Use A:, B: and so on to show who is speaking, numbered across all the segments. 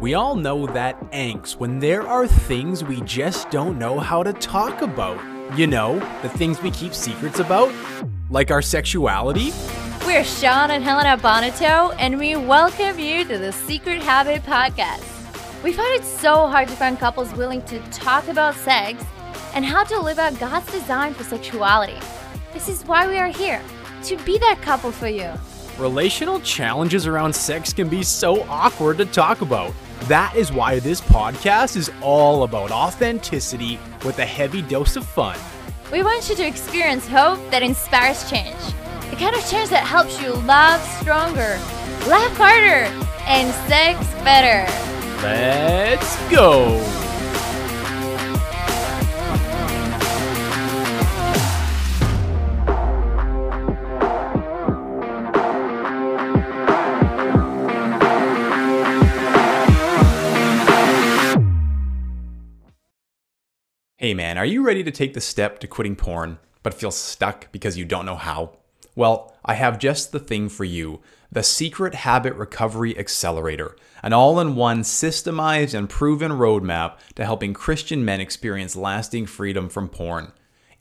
A: We all know that angst when there are things we just don't know how to talk about. You know, the things we keep secrets about, like our sexuality.
B: We're Sean and Helena Bonato, and we welcome you to the Secret Habit Podcast. We find it so hard to find couples willing to talk about sex and how to live out God's design for sexuality. This is why we are here to be that couple for you.
A: Relational challenges around sex can be so awkward to talk about. That is why this podcast is all about authenticity with a heavy dose of fun.
B: We want you to experience hope that inspires change. The kind of change that helps you love stronger, laugh harder, and sex better.
A: Let's go! Hey man, are you ready to take the step to quitting porn, but feel stuck because you don't know how? Well, I have just the thing for you the Secret Habit Recovery Accelerator, an all in one systemized and proven roadmap to helping Christian men experience lasting freedom from porn.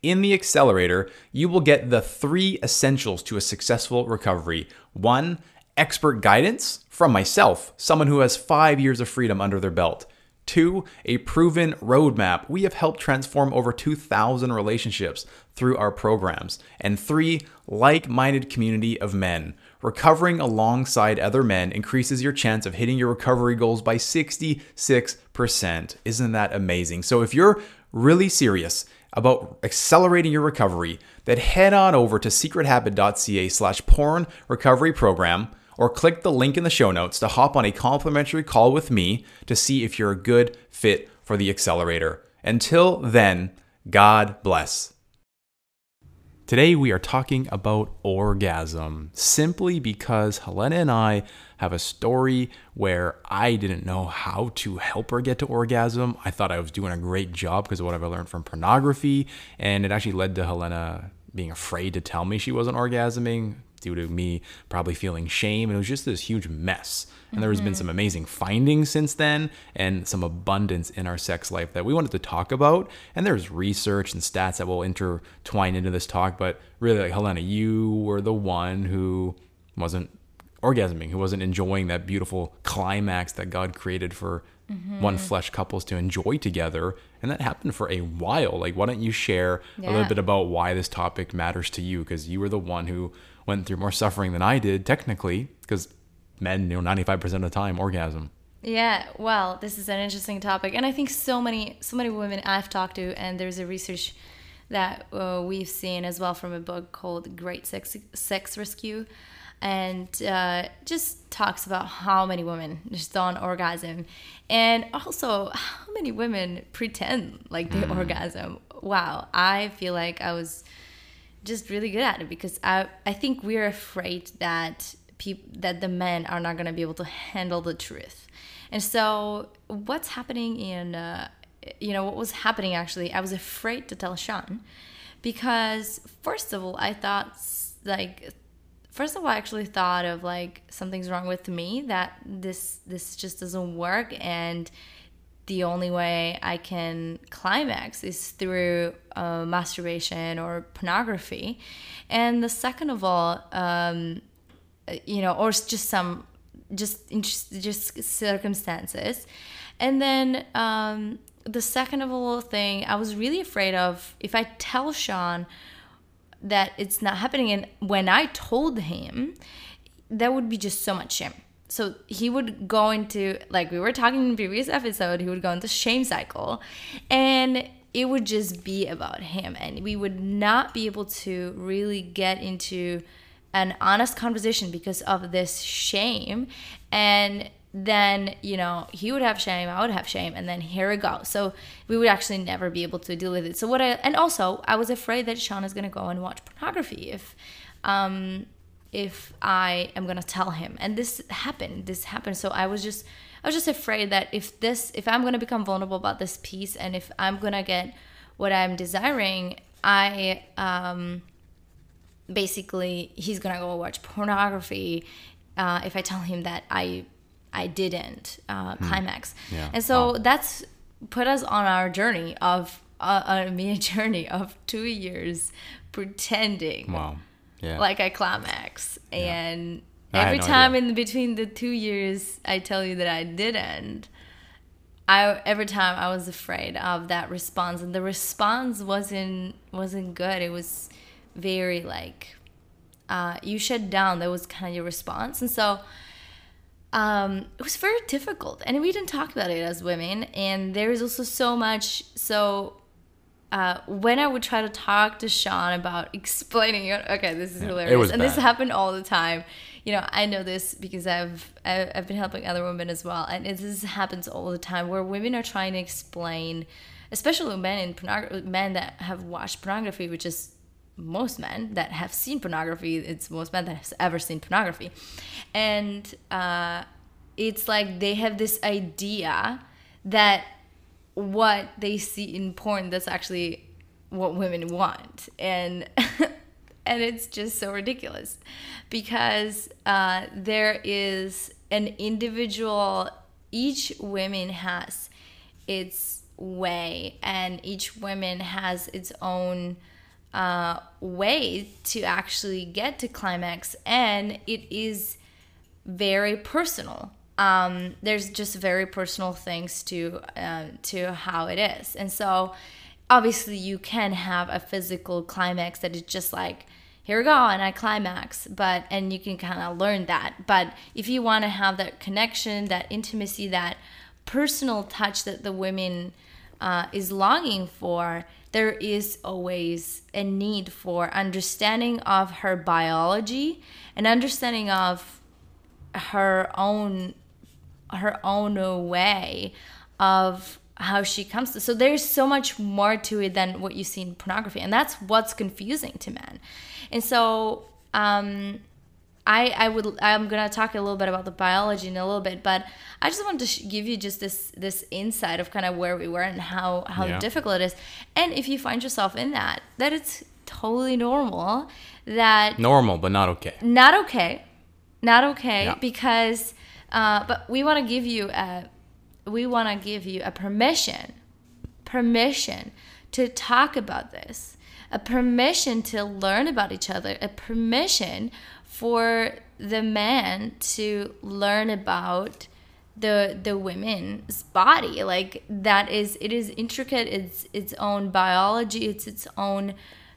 A: In the accelerator, you will get the three essentials to a successful recovery. One, expert guidance from myself, someone who has five years of freedom under their belt. Two, a proven roadmap. We have helped transform over 2,000 relationships through our programs. And three, like minded community of men. Recovering alongside other men increases your chance of hitting your recovery goals by 66%. Isn't that amazing? So if you're really serious about accelerating your recovery, then head on over to secrethabit.ca slash porn recovery program or click the link in the show notes to hop on a complimentary call with me to see if you're a good fit for the accelerator. Until then, God bless. Today we are talking about orgasm simply because Helena and I have a story where I didn't know how to help her get to orgasm. I thought I was doing a great job because of what I've learned from pornography, and it actually led to Helena being afraid to tell me she wasn't orgasming due to me probably feeling shame. And it was just this huge mess. And there has been some amazing findings since then and some abundance in our sex life that we wanted to talk about. And there's research and stats that will intertwine into this talk. But really, like Helena, you were the one who wasn't orgasming, who wasn't enjoying that beautiful climax that God created for mm-hmm. one flesh couples to enjoy together. And that happened for a while. Like, why don't you share yeah. a little bit about why this topic matters to you? Because you were the one who went through more suffering than I did, technically, because men, you know, 95% of the time orgasm.
B: Yeah, well, this is an interesting topic, and I think so many, so many women I've talked to, and there's a research that uh, we've seen as well from a book called Great Sex Sex Rescue, and uh, just talks about how many women just don't orgasm, and also how many women pretend like they mm. orgasm. Wow, I feel like I was just really good at it because I I think we're afraid that people that the men are not going to be able to handle the truth. And so what's happening in uh, you know what was happening actually I was afraid to tell Sean because first of all I thought like first of all I actually thought of like something's wrong with me that this this just doesn't work and the only way I can climax is through uh, masturbation or pornography. And the second of all, um, you know, or just some just just circumstances. And then um, the second of all thing, I was really afraid of if I tell Sean that it's not happening, and when I told him, that would be just so much shame so he would go into like we were talking in previous episode he would go into shame cycle and it would just be about him. And we would not be able to really get into an honest conversation because of this shame. And then you know he would have shame i would have shame and then here we go so we would actually never be able to deal with it. So what i and also i was afraid that sean is going to go and watch pornography if um if I am gonna tell him. And this happened. This happened. So I was just I was just afraid that if this if I'm gonna become vulnerable about this piece and if I'm gonna get what I'm desiring, I um basically he's gonna go watch pornography uh, if I tell him that I I didn't uh, climax.
A: Hmm. Yeah.
B: And so
A: Wow.
B: that's put us on our journey of uh, I mean, a journey of two years pretending
A: Wow. Yeah.
B: like I climax. And
A: I
B: every
A: no
B: time
A: idea.
B: in between the two years I tell you that I didn't, I every time I was afraid of that response and the response wasn't wasn't good. It was very like uh, you shut down. That was kind of your response. And so um, it was very difficult. And we didn't talk about it as women. And there's also so much so uh, when I would try to talk to Sean about explaining it, okay, this is hilarious,
A: was
B: and this happened all the time. You know, I know this because I've I've been helping other women as well, and it, this happens all the time where women are trying to explain, especially men in pornography, men that have watched pornography, which is most men that have seen pornography. It's most men that has ever seen pornography, and uh, it's like they have this idea that what they see in porn that's actually what women want and and it's just so ridiculous because uh, there is an individual each woman has its way and each woman has its own uh, way to actually get to climax and it is very personal. Um, there's just very personal things to uh, to how it is, and so obviously you can have a physical climax that is just like here we go and I climax, but and you can kind of learn that. But if you want to have that connection, that intimacy, that personal touch that the women uh, is longing for, there is always a need for understanding of her biology and understanding of her own her own way of how she comes to so there's so much more to it than what you see in pornography and that's what's confusing to men and so um I, I would I'm gonna talk a little bit about the biology in a little bit, but I just wanted to sh- give you just this this insight of kind of where we were and how how
A: Yeah.
B: difficult it is, and if you find yourself in that, that it's totally normal, that
A: Normal, but not okay.
B: not okay not okay
A: Yeah.
B: because uh, but we want to give you a we want to give you a permission permission to talk about this a permission to learn about each other a permission for the man to learn about the the women's body. Like that is it is intricate it's its own biology it's its own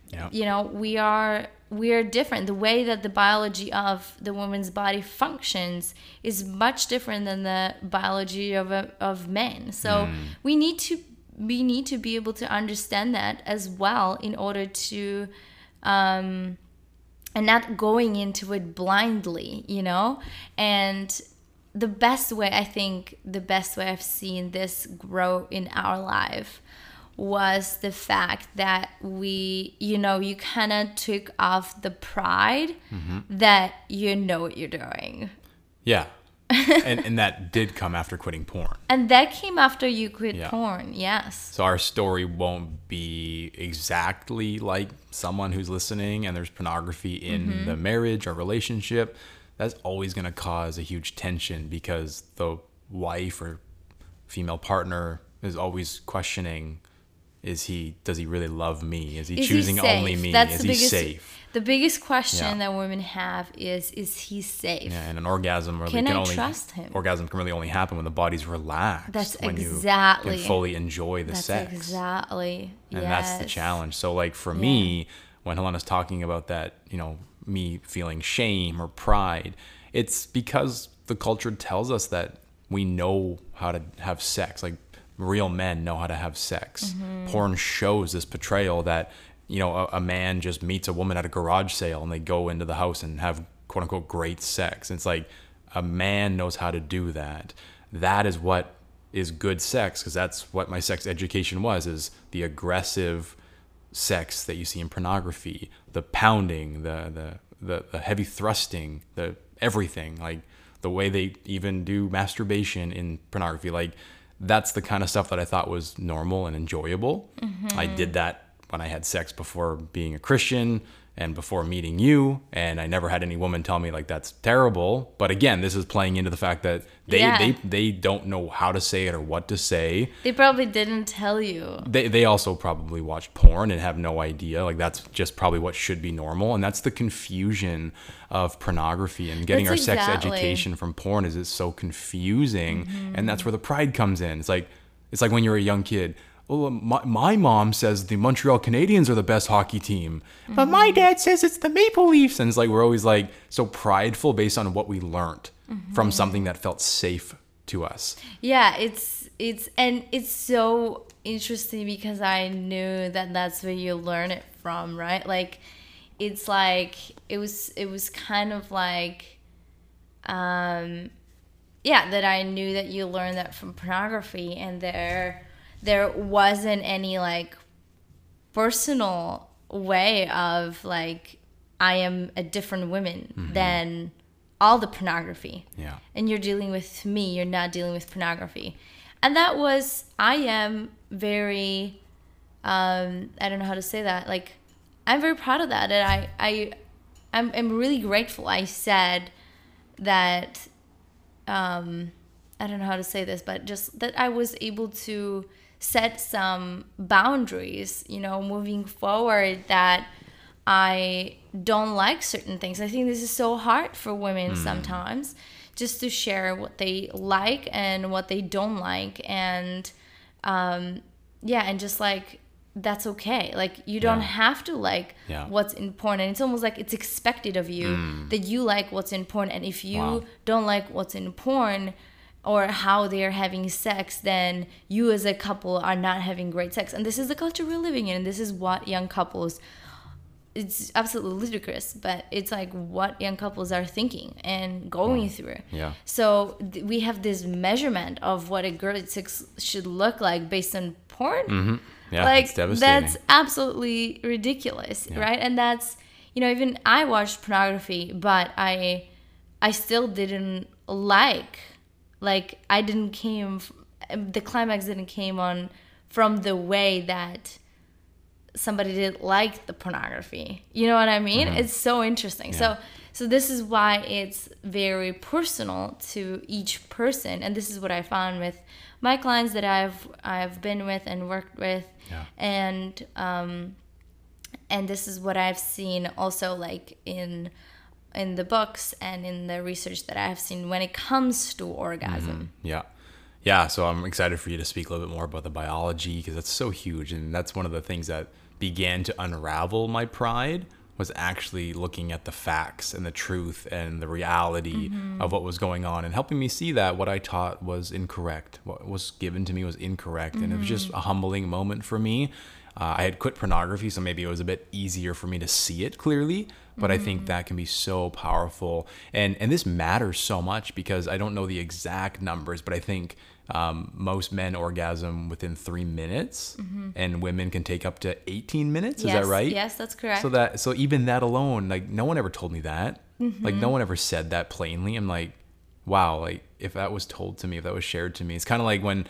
A: Yeah.
B: you know we are we are different. The way that the biology of the woman's body functions is much different than the biology of a, of men. So we need to we need to be able to understand that as well in order to um and not going into it blindly you know? And the best way i think the best way i've seen this grow in our life was the fact that we you know you kind of took off the pride that you know what you're doing
A: Yeah. and, and that did come after quitting porn.
B: and that came after you quit
A: Yeah.
B: porn yes
A: So our story won't be exactly like someone who's listening and there's pornography in
B: Mm-hmm.
A: the marriage or relationship. That's always going to cause a huge tension because the wife or female partner is always questioning is he does he really love me? Is he
B: Is he
A: choosing only me?
B: That's
A: is he
B: biggest,
A: safe?
B: The biggest question
A: Yeah.
B: that women have is is he safe?
A: Yeah, and an orgasm really
B: Can
A: can,
B: I
A: only
B: trust him?
A: orgasm can really only happen when the body's relaxed.
B: That's
A: when
B: exactly-
A: you can fully enjoy the
B: That's
A: sex.
B: exactly.
A: and that's the challenge so like for me when helena's talking about that you know me feeling shame or pride it's because the culture tells us that we know how to have sex like real men know how to have sex.
B: Mm-hmm.
A: porn shows this portrayal that you know a, a man just meets a woman at a garage sale and they go into the house and have quote unquote great sex. It's like a man knows how to do that. That is what is good sex because that's what my sex education was is the aggressive sex that you see in pornography the pounding the the the, the heavy thrusting the everything like the way they even do masturbation in pornography. Like that's the kind of stuff that i thought was normal and enjoyable. I mm-hmm. did that when i had sex before being a christian and before meeting you and i never had any woman tell me like that's terrible. But again this is playing into the fact that they
B: Yeah.
A: they, they don't know how to say it or what to say.
B: They probably didn't tell you.
A: they, they also probably watch porn and have no idea. Like that's just probably what should be normal. And that's the confusion of pornography and getting
B: That's
A: our sex education from porn is it's so confusing.
B: Mm-hmm.
A: and that's where the pride comes in. It's like it's like when you're a young kid well, my, my mom says the Montreal Canadiens are the best hockey team, but my
B: Mm-hmm.
A: dad says it's the Maple Leafs. And it's like we're always like so prideful based on what we learned
B: Mm-hmm.
A: from something that felt safe to us.
B: Yeah, it's it's and it's so interesting because I knew that that's where you learn it from, right? Like it's like it was it was kind of like um yeah, that I knew that you learned that from pornography and there there wasn't any like personal way of like I am a different woman than all the pornography.
A: Yeah.
B: and you're dealing with me you're not dealing with pornography. And that was i am very um i don't know how to say that like i'm very proud of that. And i i i'm, I'm really grateful i said that um i don't know how to say this but just that i was able to set some boundaries you know moving forward that I don't like certain things. I think this is so hard for women sometimes just to share what they like and what they don't like and um yeah, and just like that's okay. Like you don't
A: Yeah.
B: have to like
A: Yeah.
B: what's in porn and it's almost like it's expected of you that you like what's in porn and if you
A: Wow.
B: don't like what's in porn or how they're having sex, then you as a couple are not having great sex. And this is the culture we're living in, and this is what young couples it's absolutely ludicrous, but it's like what young couples are thinking and going through.
A: Yeah.
B: So th- we have this measurement of what a girl sex should look like based on porn.
A: Mm-hmm. Yeah,
B: like that's absolutely ridiculous, right? And that's you know even I watched pornography, but I I still didn't like like I didn't came the climax didn't came on from the way that somebody didn't like the pornography. You know what I mean? It's so interesting. So so this is why it's very personal to each person and this is what I found with my clients that I've I've been with and worked with
A: Yeah.
B: and um and this is what I've seen also like in in the books and in the research that I've seen when it comes to orgasm. Mm-hmm.
A: Yeah. Yeah. So I'm excited for you to speak a little bit more about the biology because that's so huge. And that's one of the things that began to unravel my pride was actually looking at the facts and the truth and the reality mm-hmm. of what was going on and helping me see that what I taught was incorrect. What was given to me was incorrect. And it was just mm-hmm. a humbling moment for me. Uh, I had quit pornography, so maybe it was a bit easier for me to see it clearly. But I think that can be so powerful, and and this matters so much because I don't know the exact numbers, but I think um, most men orgasm within three minutes, and women can take up to eighteen minutes. Is that right?
B: Yes, that's correct.
A: So that so even that alone, like no one ever told me that. Like no one ever said that plainly. I'm like, wow, like if that was told to me, if that was shared to me, it's kind of like when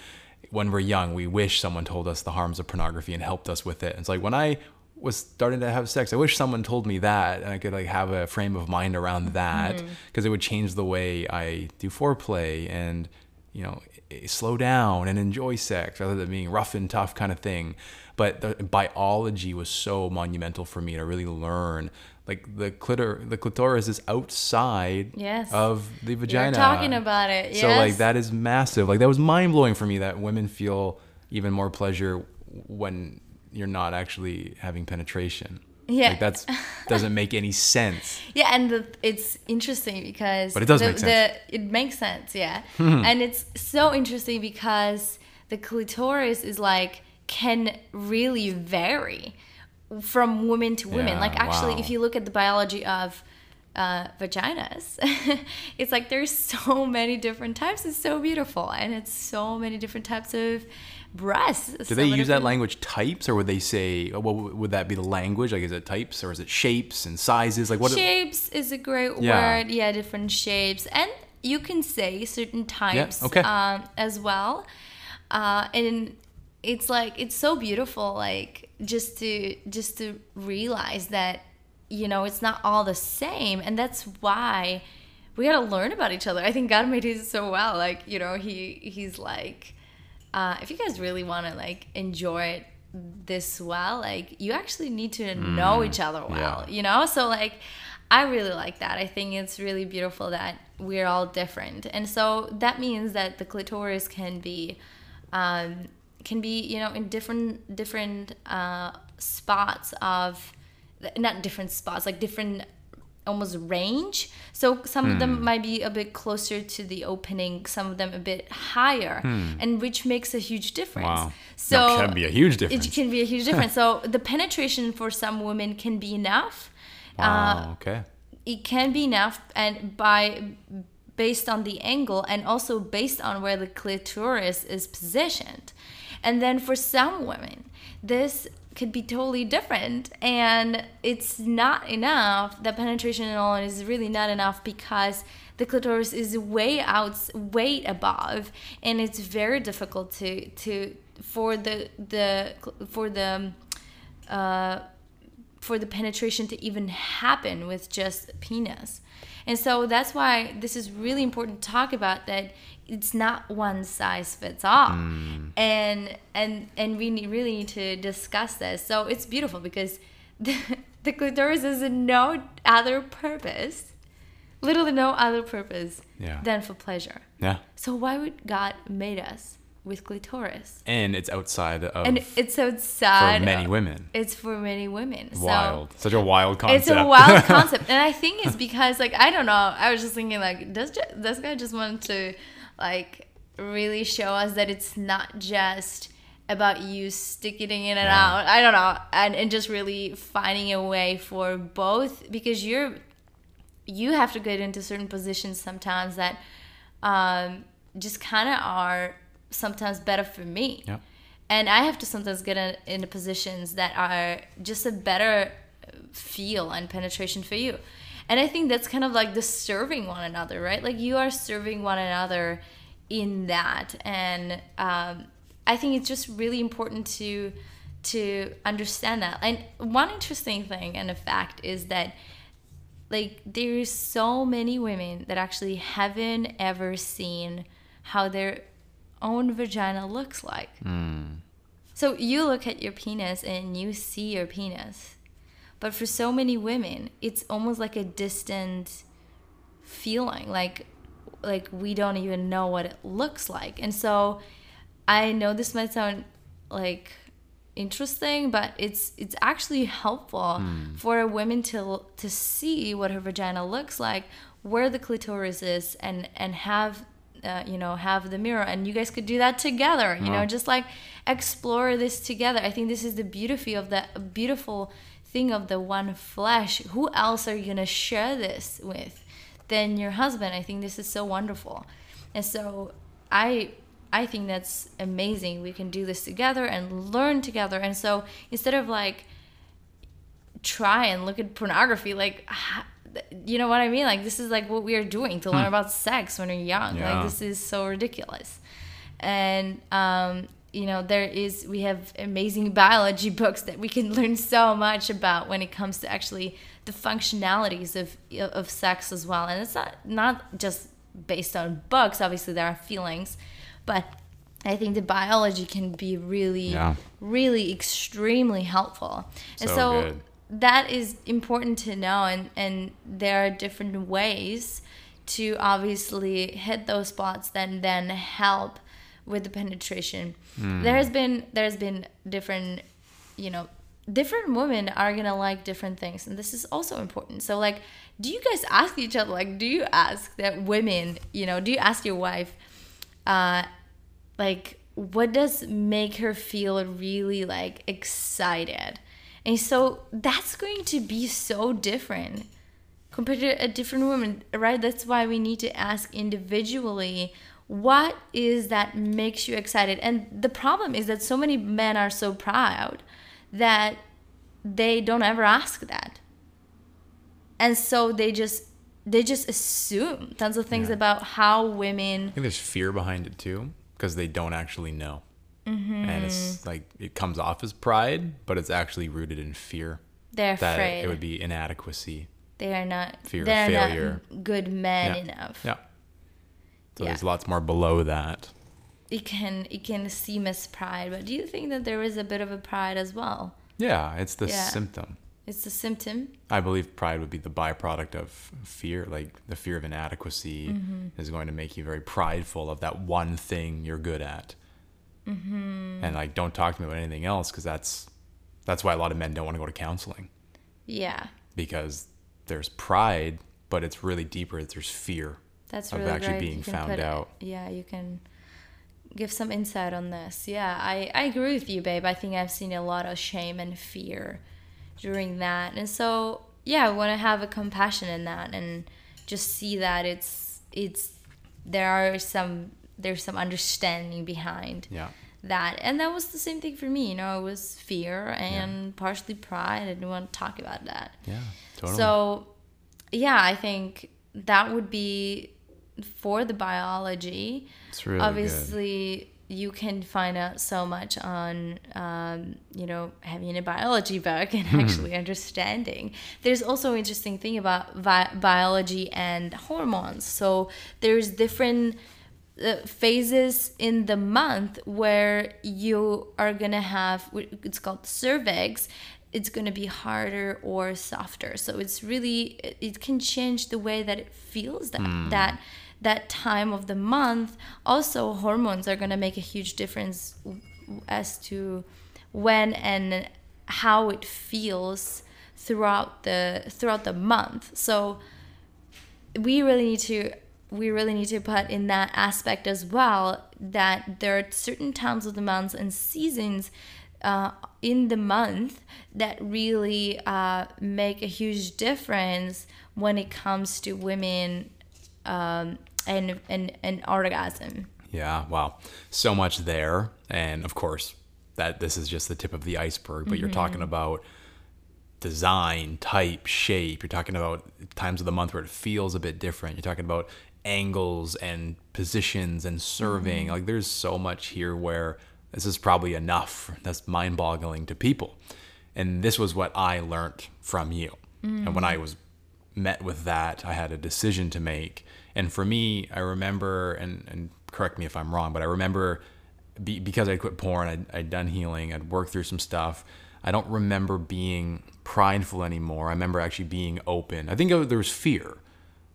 A: when we're young, we wish someone told us the harms of pornography and helped us with it. It's like when I was starting to have sex, I wish someone told me that and I could like have a frame of mind around that mm-hmm. because it would change the way I do foreplay and you know eh, slow down and enjoy sex rather than being rough and tough kind of thing but the biology was so monumental for me to really learn like the clitor the clitoris is outside
B: Yes.
A: of the vagina
B: You're talking about it. Yes.
A: so like that is massive like that was mind-blowing for me that women feel even more pleasure when you're not actually having penetration
B: Yeah.
A: like that's doesn't make any sense
B: Yeah, and the, it's interesting because
A: But it does
B: the,
A: make sense.
B: The, it makes sense, yeah. Hmm. and it's so interesting because the clitoris is like can really vary from women to women.
A: Yeah,
B: like actually,
A: wow.
B: if you look at the biology of uh, vaginas, it's like there's so many different types. It's so beautiful, and it's so many different types of breasts.
A: Do they use that language types, or would they say, uh, what would that be the language? Like, is it types, or is it shapes and sizes? Like, what?
B: shapes is a great
A: Yeah.
B: word yeah different shapes and you can say certain types
A: okay.
B: um, as well uh, and it's like it's so beautiful like just to just to realize that you know, it's not all the same. And that's why we gotta learn about each other. I think God made it so well. Like, you know, he he's like, uh, if you guys really wanna like enjoy it this well, like you actually need to know each other well,
A: yeah.
B: you know? So like I really like that. I think it's really beautiful that we're all different. And so that means that the clitoris can be um, can be, you know, in different different uh, spots of not different spots, like different almost range. So some of
A: Hmm.
B: them might be a bit closer to the opening, some of them a bit higher, and which makes a huge difference.
A: Hmm. Wow.
B: So
A: That can be a huge difference.
B: It can be a huge difference. so the penetration for some women can be enough. Uh,
A: okay.
B: It can be enough, and by based on the angle and also based on where the clitoris is positioned. And then for some women, this could be totally different and it's not enough the penetration alone is really not enough because the clitoris is way out way above and it's very difficult to to for the the for the uh for the penetration to even happen with just penis. And so that's why this is really important to talk about that it's not one size fits all. Mm. And and and we need, really need to discuss this. So it's beautiful because the, the clitoris is no other purpose, literally no other purpose
A: Yeah.
B: than for pleasure.
A: Yeah.
B: So why would God made us with clitoris?
A: And it's outside of
B: And it's outside
A: for many women.
B: it's for many women. So
A: Wild. Such a wild concept.
B: it's a wild concept, and I think it's because like I don't know. I was just thinking like does this guy just want to like really show us that it's not just about you sticking it in and
A: Yeah.
B: out. I don't know, and and just really finding a way for both because you're you have to get into certain positions sometimes that um, just kind of are sometimes better for me
A: Yeah.
B: and I have to sometimes get in, into positions that are just a better feel and penetration for you. And I think that's kind of like the serving one another, right? Like you are serving one another in that, and um, I think it's just really important to to understand that. And one interesting thing and a fact is that like there's so many women that actually haven't ever seen how their own vagina looks like. Hmm. So you look at your penis and you see your penis. But for so many women, it's almost like a distant feeling like like we don't even know what it looks like. And so I know this might sound like interesting, but it's it's actually helpful hmm. for a woman to to see what her vagina looks like, where the clitoris is, and and have uh, you know have the mirror, and you guys could do that together. You know, just like explore this together. I think this is the beauty of the beautiful thing of the one flesh. Who else are you gonna share this with than your husband? I think this is so wonderful, and so I I think that's amazing. We can do this together and learn together. And so instead of like try and look at pornography, like you know what I mean? Like this is like what we are doing to learn about sex when we're young.
A: Yeah.
B: Like this is so ridiculous. And um, you know, there is we have amazing biology books that we can learn so much about when it comes to actually the functionalities of of sex as well. And it's not not just based on books. Obviously, there are feelings, but I think the biology can be really,
A: Yeah.
B: really extremely helpful. And
A: So
B: so
A: good.
B: That is important to know. And, and there are different ways to obviously hit those spots that then help with the penetration. There has been there's been different, you know, different women are gonna like different things, and this is also important. So like, do you guys ask each other? Like, do you ask that women? You know, do you ask your wife? Uh, like what does make her feel really like excited and so that's going to be so different compared to a different woman right that's why we need to ask individually what is that makes you excited and the problem is that so many men are so proud that they don't ever ask that and so they just they just assume tons of things
A: Yeah.
B: about how women
A: I think there's fear behind it too, because they don't actually know.
B: Mm-hmm.
A: And it's like it comes off as pride, but it's actually rooted in fear.
B: They're
A: that
B: afraid.
A: it would be inadequacy.
B: they are not.
A: Fear of
B: they're
A: failure.
B: good men
A: Yeah.
B: enough.
A: Yeah. So
B: Yeah.
A: there's lots more below that.
B: It can it can seem as pride, but do you think that there is a bit of a pride as well?
A: Yeah, it's the
B: Yeah.
A: symptom.
B: It's the symptom.
A: I believe pride would be the byproduct of fear. Like the fear of inadequacy
B: Mm-hmm.
A: is going to make you very prideful of that one thing you're good at. Mm-hmm. And like, don't talk to me about anything else because that's that's why a lot of men don't want to go to counseling
B: Yeah,
A: because there's pride, but it's really deeper. There's fear.
B: that's
A: Of
B: really
A: actually being found
B: put it-
A: out.
B: yeah, you can give some insight on this. Yeah, I I agree with you, babe. I think I've seen a lot of shame and fear during that, and so yeah, I want to have a compassion in that and just see that it's it's there are some there's some understanding behind
A: Yeah.
B: that and that was the same thing for me you know it was fear and partially pride i didn't want to talk about that
A: Yeah. Totally.
B: so yeah i think that would be for the biology
A: it's really good.
B: obviously you can find out so much on um, you know having a biology book and actually understanding there's also an interesting thing about vi- biology and hormones so there's different uh, phases in the month where you are gonna have it's called cervix. It's going to be harder or softer. So it's really it- can change the way that it feels that that that time of the month. Also hormones are going to make a huge difference as to when and how it feels throughout the throughout the month. So we really need to we really need to put in that aspect as well that there are certain times of the months and seasons uh, in the month that really uh, make a huge difference when it comes to women um, and, and and orgasm.
A: Yeah, wow. So much there. And of course, that this is just the tip of the iceberg, but you're talking about design, type, shape. You're talking about times of the month where it feels a bit different. You're talking about angles and positions and serving. Mm-hmm. Like there's so much here where this is probably enough. That's mind-boggling to people. And this was what I learned from you. And when I mm-hmm. was met with that, I had a decision to make. And for me, I remember, and, and correct me if I'm wrong, but I remember be, because I quit porn, I'd, I'd done healing, I'd worked through some stuff. I don't remember being prideful anymore. I remember actually being open. I think there was fear,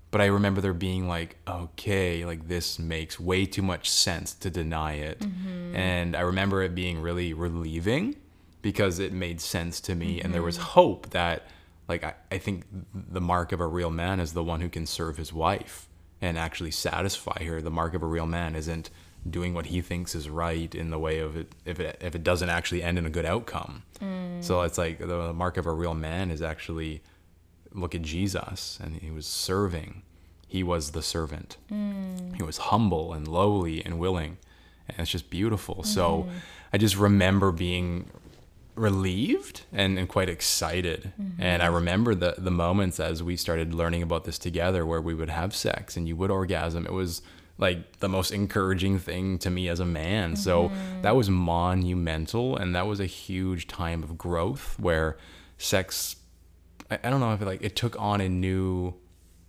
A: but I remember there being like, okay, like this makes way too much sense to deny it. Mm-hmm. And I remember it being really relieving because it made sense to me. And there was mm-hmm. hope that, like, I, I think the mark of a real man is the one who can serve his wife and actually satisfy her. The mark of a real man isn't doing what he thinks is right in the way of it if it if it doesn't actually end in a good outcome. Mm. So it's like the mark of a real man is actually look at Jesus and he was serving. He was the servant. Hmm. He was humble and lowly and willing. And it's just beautiful. So mm-hmm. I just remember being relieved and, and quite excited. Mm-hmm. And I remember the, the moments as we started learning about this together where we would have sex and you would orgasm. It was like the most encouraging thing to me as a man. So mm-hmm. that was monumental. And that was a huge time of growth where sex, I, I don't know if it, like it took on a new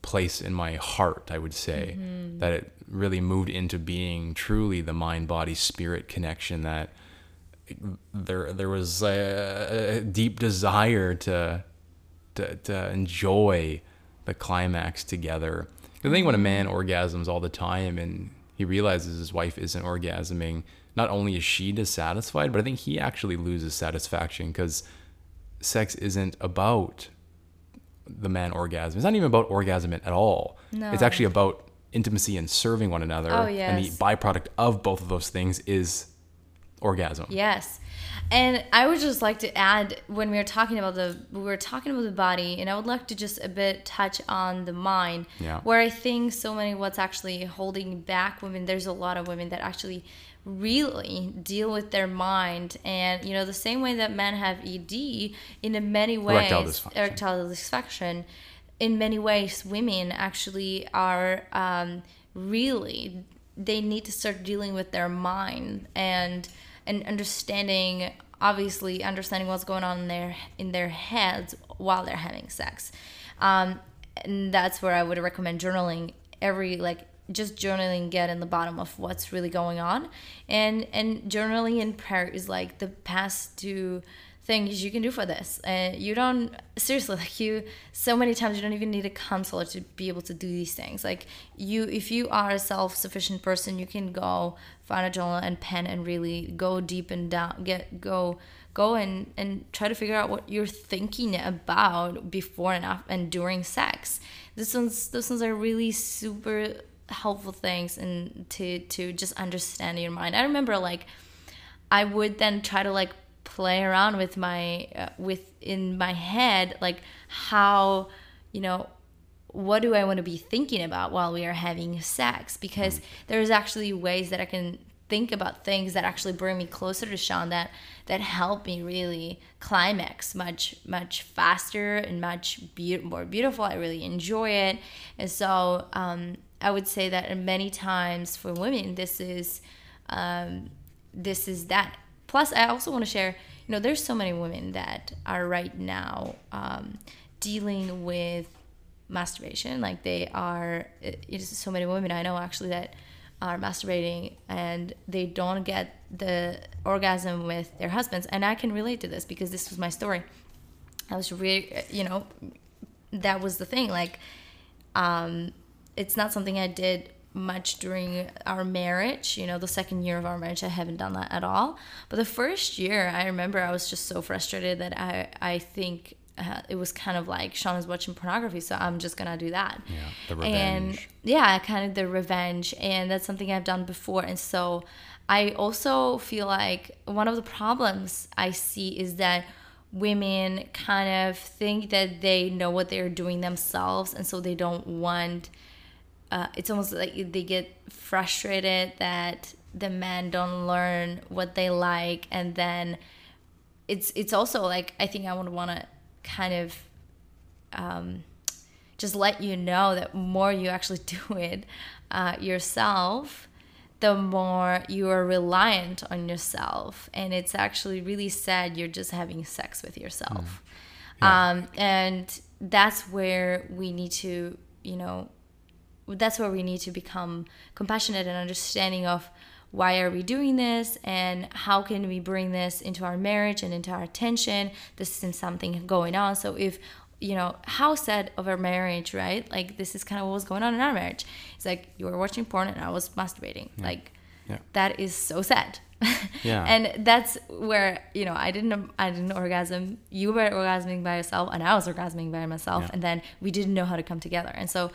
A: place in my heart, I would say, mm-hmm. that it really moved into being truly the mind body spirit connection that there there was a, a deep desire to, to to enjoy the climax together. I think when a man mm-hmm. orgasms all the time and he realizes his wife isn't orgasming, not only is she dissatisfied, but I think he actually loses satisfaction because sex isn't about the man orgasm. It's not even about orgasm at all.
B: No.
A: It's actually about intimacy and serving one another.
B: Oh,
A: And the byproduct of both of those things is orgasm.
B: Yes. And I would just like to add when we were talking about the we were talking about the body and I would like to just a bit touch on the mind
A: Yeah.
B: where I think so many what's actually holding back women there's a lot of women that actually really deal with their mind and you know the same way that men have ED in a many ways
A: Erectile dysfunction.
B: erectile dysfunction in many ways women actually are um, really they need to start dealing with their mind and and understanding obviously understanding what's going on in their in their heads while they're having sex. Um, and that's where I would recommend journaling every like just journaling get in the bottom of what's really going on. And and journaling in prayer is like the path to things you can do for this. And you don't seriously like you so many times you don't even need a counselor to be able to do these things. Like you if you are a self-sufficient person you can go find a journal and pen and really go deep and down get go go and and try to figure out what you're thinking about before and after and during sex. This one's those ones are really super helpful things and to to just understand your mind. I remember like i would then try to like play around with my uh, with in my head like how you know what do i want to be thinking about while we are having sex? Because mm. there's actually ways that i can think about things that actually bring me closer to sean that that help me really climax much much faster and much be- more beautiful. I really enjoy it. And so um, i would say that many times for women this is um, this is that. Plus i also want to share you know there's so many women that are right now um, dealing with masturbation. Like they are it is so many women i know actually that are masturbating and they don't get the orgasm with their husbands. And i can relate to this because this was my story. I was really you know that was the thing. Like um, it's not something i did much during our marriage. You know, the second year of our marriage, I haven't done that at all. But the first year, I remember I was just so frustrated that I I think uh, it was kind of like Sean is watching pornography, so I'm just gonna do that.
A: Yeah, the revenge.
B: And yeah, kind of the revenge, and that's something I've done before. And so I also feel like one of the problems I see is that women kind of think that they know what they're doing themselves, and so they don't want uh, it's almost like they get frustrated that the men don't learn what they like and then it's it's also like i think i would want to kind of um, just let you know that more you actually do it uh, yourself the more you are reliant on yourself and it's actually really sad you're just having sex with yourself mm. yeah. um, and that's where we need to you know that's where we need to become compassionate and understanding of why are we doing this and how can we bring this into our marriage and into our attention. This is something going on. So if you know how sad of our marriage right? Like this is kind of what was going on in our marriage. It's like you were watching porn and i was masturbating. Yeah. like yeah. that is so sad. Yeah. And that's where you know i didn't i didn't orgasm. You were orgasming by yourself and i was orgasming by myself. Yeah. and then we didn't know how to come together. And so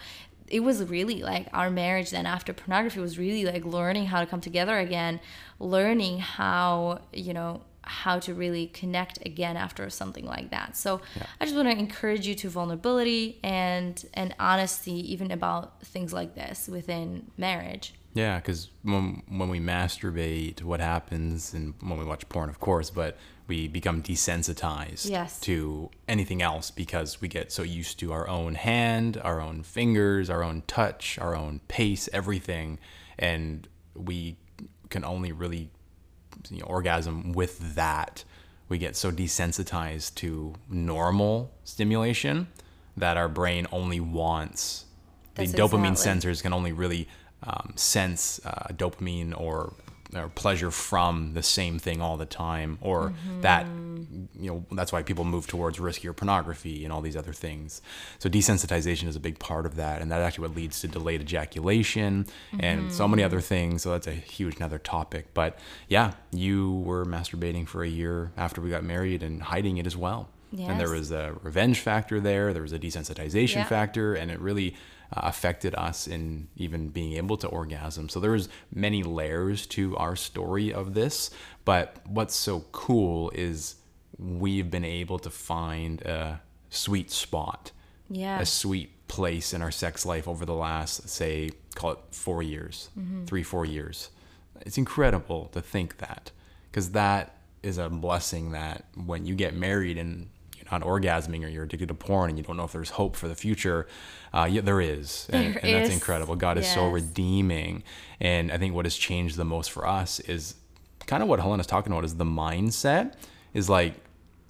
B: it was really like our marriage then after pornography was really like learning how to come together again learning how you know how to really connect again after something like that so yeah. i just want to encourage you to vulnerability and and honesty even about things like this within marriage
A: yeah, because when when we masturbate, what happens, and when we watch porn, of course, but we become desensitized
B: yes.
A: to anything else because we get so used to our own hand, our own fingers, our own touch, our own pace, everything, and we can only really you know, orgasm with that. We get so desensitized to normal stimulation that our brain only wants That's the dopamine exactly. sensors can only really um, sense uh, dopamine or or pleasure from the same thing all the time or mm-hmm. that you know that's why people move towards riskier pornography and all these other things so desensitization is a big part of that and that actually what leads to delayed ejaculation mm-hmm. and so many other things so that's a huge another topic but yeah you were masturbating for a year after we got married and hiding it as well yes. and there was a revenge factor there there was a desensitization yeah. factor and it really uh, affected us in even being able to orgasm. So there's many layers to our story of this, but what's so cool is we've been able to find a sweet spot.
B: Yeah.
A: A sweet place in our sex life over the last say call it 4 years, mm-hmm. 3 4 years. It's incredible to think that because that is a blessing that when you get married and not orgasming or you're addicted to porn and you don't know if there's hope for the future, uh, yeah, there is. And, there and that's incredible. God yes. is so redeeming. And I think what has changed the most for us is kind of what Helena's talking about is the mindset is like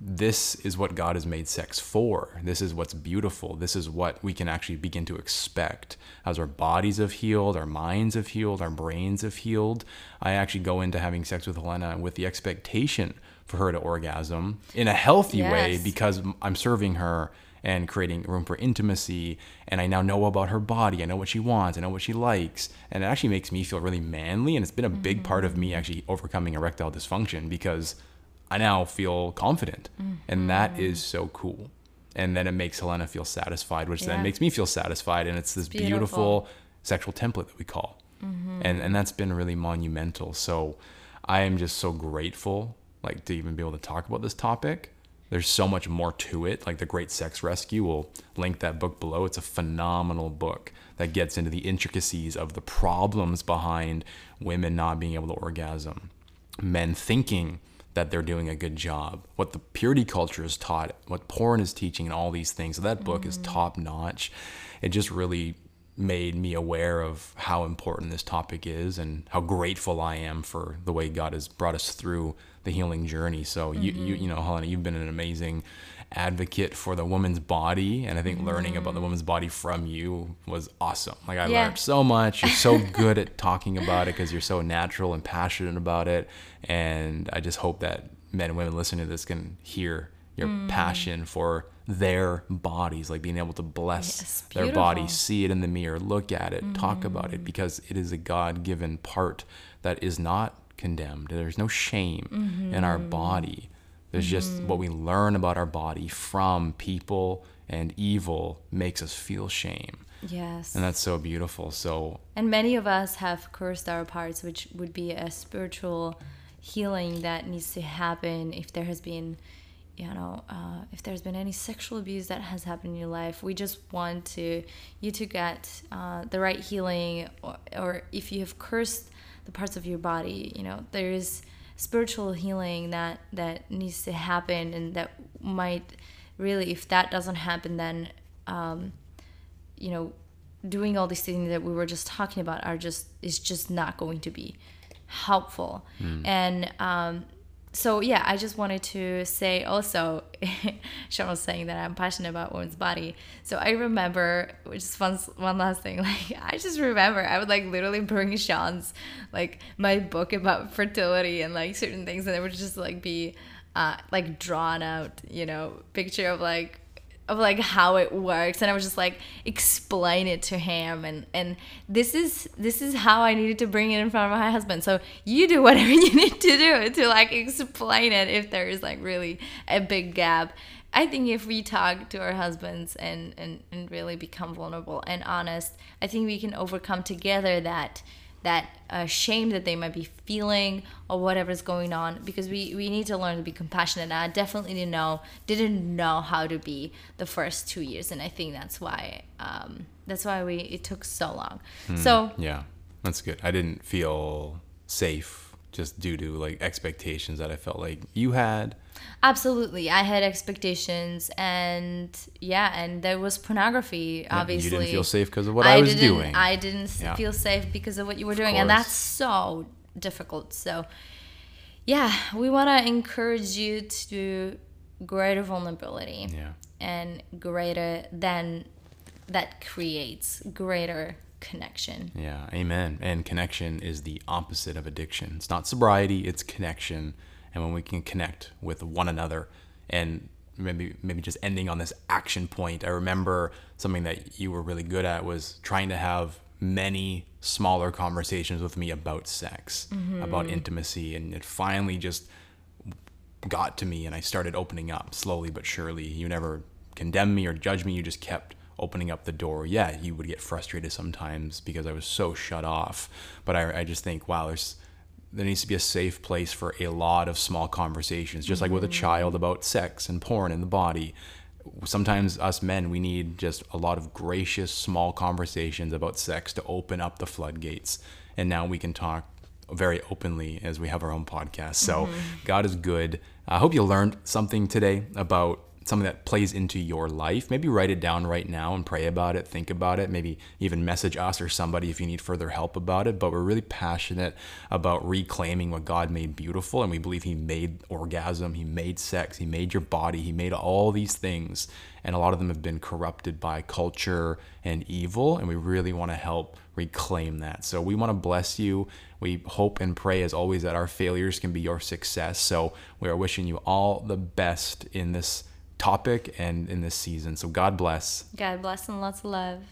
A: this is what God has made sex for. This is what's beautiful. This is what we can actually begin to expect as our bodies have healed, our minds have healed, our brains have healed. I actually go into having sex with Helena with the expectation for her to orgasm in a healthy way because I'm serving her and creating room for intimacy. And I now know about her body. I know what she wants. I know what she likes. And it actually makes me feel really manly. And it's been a big part of me actually overcoming erectile dysfunction because I now feel confident. And that mm-hmm. is so cool. And then it makes Helena feel satisfied, which then makes me feel satisfied. And it's this beautiful,
B: beautiful.
A: sexual template that we call. Mm-hmm. And, and that's been really monumental. So I am just so grateful like to even be able to talk about this topic there's so much more to it. Like the great sex rescue we'll link that book below. It's a phenomenal book that gets into the intricacies of the problems behind women not being able to orgasm men thinking that they're doing a good job what the purity culture is taught what porn is teaching and all these things. So that book is mm-hmm. top notch it just really made me aware of how important this topic is and how grateful I am for the way God has brought us through the healing journey. So you you you know Helena, you've been an amazing advocate for the woman's body and I think learning about the woman's body from you was awesome. Like I
B: Yeah.
A: learned so much. You're so good at talking about it because you're so natural and passionate about it and I just hope that men and women listening to this can hear your
B: Mm.
A: passion for their bodies like being able to bless
B: Yes,
A: their body see it in the mirror, look at it, talk about
B: Mm.
A: it, because it is a God given part that is not condemned. There's no shame in our
B: Mm-hmm.
A: body. There's just what we learn about our body from people and evil makes us feel shame.
B: Yes.
A: And that's so beautiful. So,
B: And many of us have cursed our parts, which would be a spiritual healing that needs to happen if there has been, you know, uh, if there's been any sexual abuse that has happened in your life. We just want to you to get uh, the right healing, or, or if you have cursed the parts of your body, you know, there is spiritual healing that that needs to happen, and that might really, if that doesn't happen, then um, you know doing all these things that we were just talking about are just is just not going to be helpful. And um so yeah i just wanted to say also sean was saying that i'm passionate about women's body. So i remember which is one, one last thing like i just remember i would like literally bring sean's like my book about fertility and like certain things and it would just like be uh like drawn out you know picture of like of like how it works and i was just like explain it to him and and this is this is how i needed to bring it in front of my husband. So you do whatever you need to do to like explain it if there is like really a big gap. I think if we talk to our husbands and and, and really become vulnerable and honest i think we can overcome together that that uh, shame that they might be feeling or whatever's going on because we, we need to learn to be compassionate and i definitely didn't know didn't know how to be the first two years and i think that's why um, that's why we it took so long so
A: yeah, that's good. I didn't feel safe just due to like expectations that I felt like you had.
B: Absolutely i had expectations and yeah and there was pornography obviously
A: You didn't feel safe because of what I, was doing.
B: I didn't
A: Yeah.
B: feel safe because of what you were doing, and that's so difficult. So, yeah, we want to encourage you to greater vulnerability
A: yeah.
B: and greater than that creates greater connection.
A: Yeah, amen. And connection is the opposite of addiction. It's not sobriety, it's connection. And when we can connect with one another and maybe maybe just ending on this action point, I remember something that you were really good at was trying to have many smaller conversations with me about sex, mm-hmm. about intimacy, and it finally just got to me and I started opening up slowly but surely. You never condemned me or judged me, you just kept opening up the door. Yeah, you would get frustrated sometimes because I was so shut off. But I, I just think, wow, there's there needs to be a safe place for a lot of small conversations, just like with a mm-hmm. child about sex and porn and the body. Sometimes us men, we need just a lot of gracious, small conversations about sex to open up the floodgates. And now we can talk very openly as we have our own podcast. So mm-hmm. God is good. I hope you learned something today about something that plays into your life, maybe write it down right now and pray about it, think about it, maybe even message us or somebody if you need further help about it. But we're really passionate about reclaiming what God made beautiful. And we believe He made orgasm, He made sex, He made your body, He made all these things. And a lot of them have been corrupted by culture and evil. And we really want to help reclaim that. So we want to bless you. We hope and pray, as always, that our failures can be your success. So we are wishing you all the best in this topic and in this season. So God bless.
B: God bless and lots of love.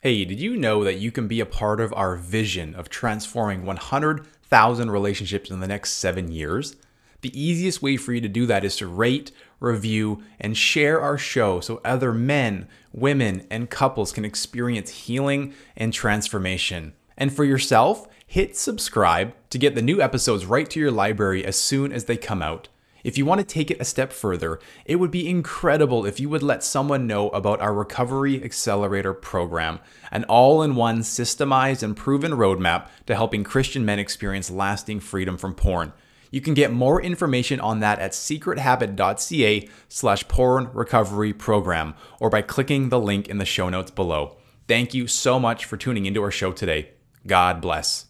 A: Hey, did you know that you can be a part of our vision of transforming 100,000 relationships in the next seven years? The easiest way for you to do that is to rate, review, and share our show so other men, women, and couples can experience healing and transformation. And for yourself, hit subscribe to get the new episodes right to your library as soon as they come out. If you want to take it a step further, it would be incredible if you would let someone know about our Recovery Accelerator program, an all in one systemized and proven roadmap to helping Christian men experience lasting freedom from porn. You can get more information on that at secrethabit.ca slash porn recovery program or by clicking the link in the show notes below. Thank you so much for tuning into our show today. God bless.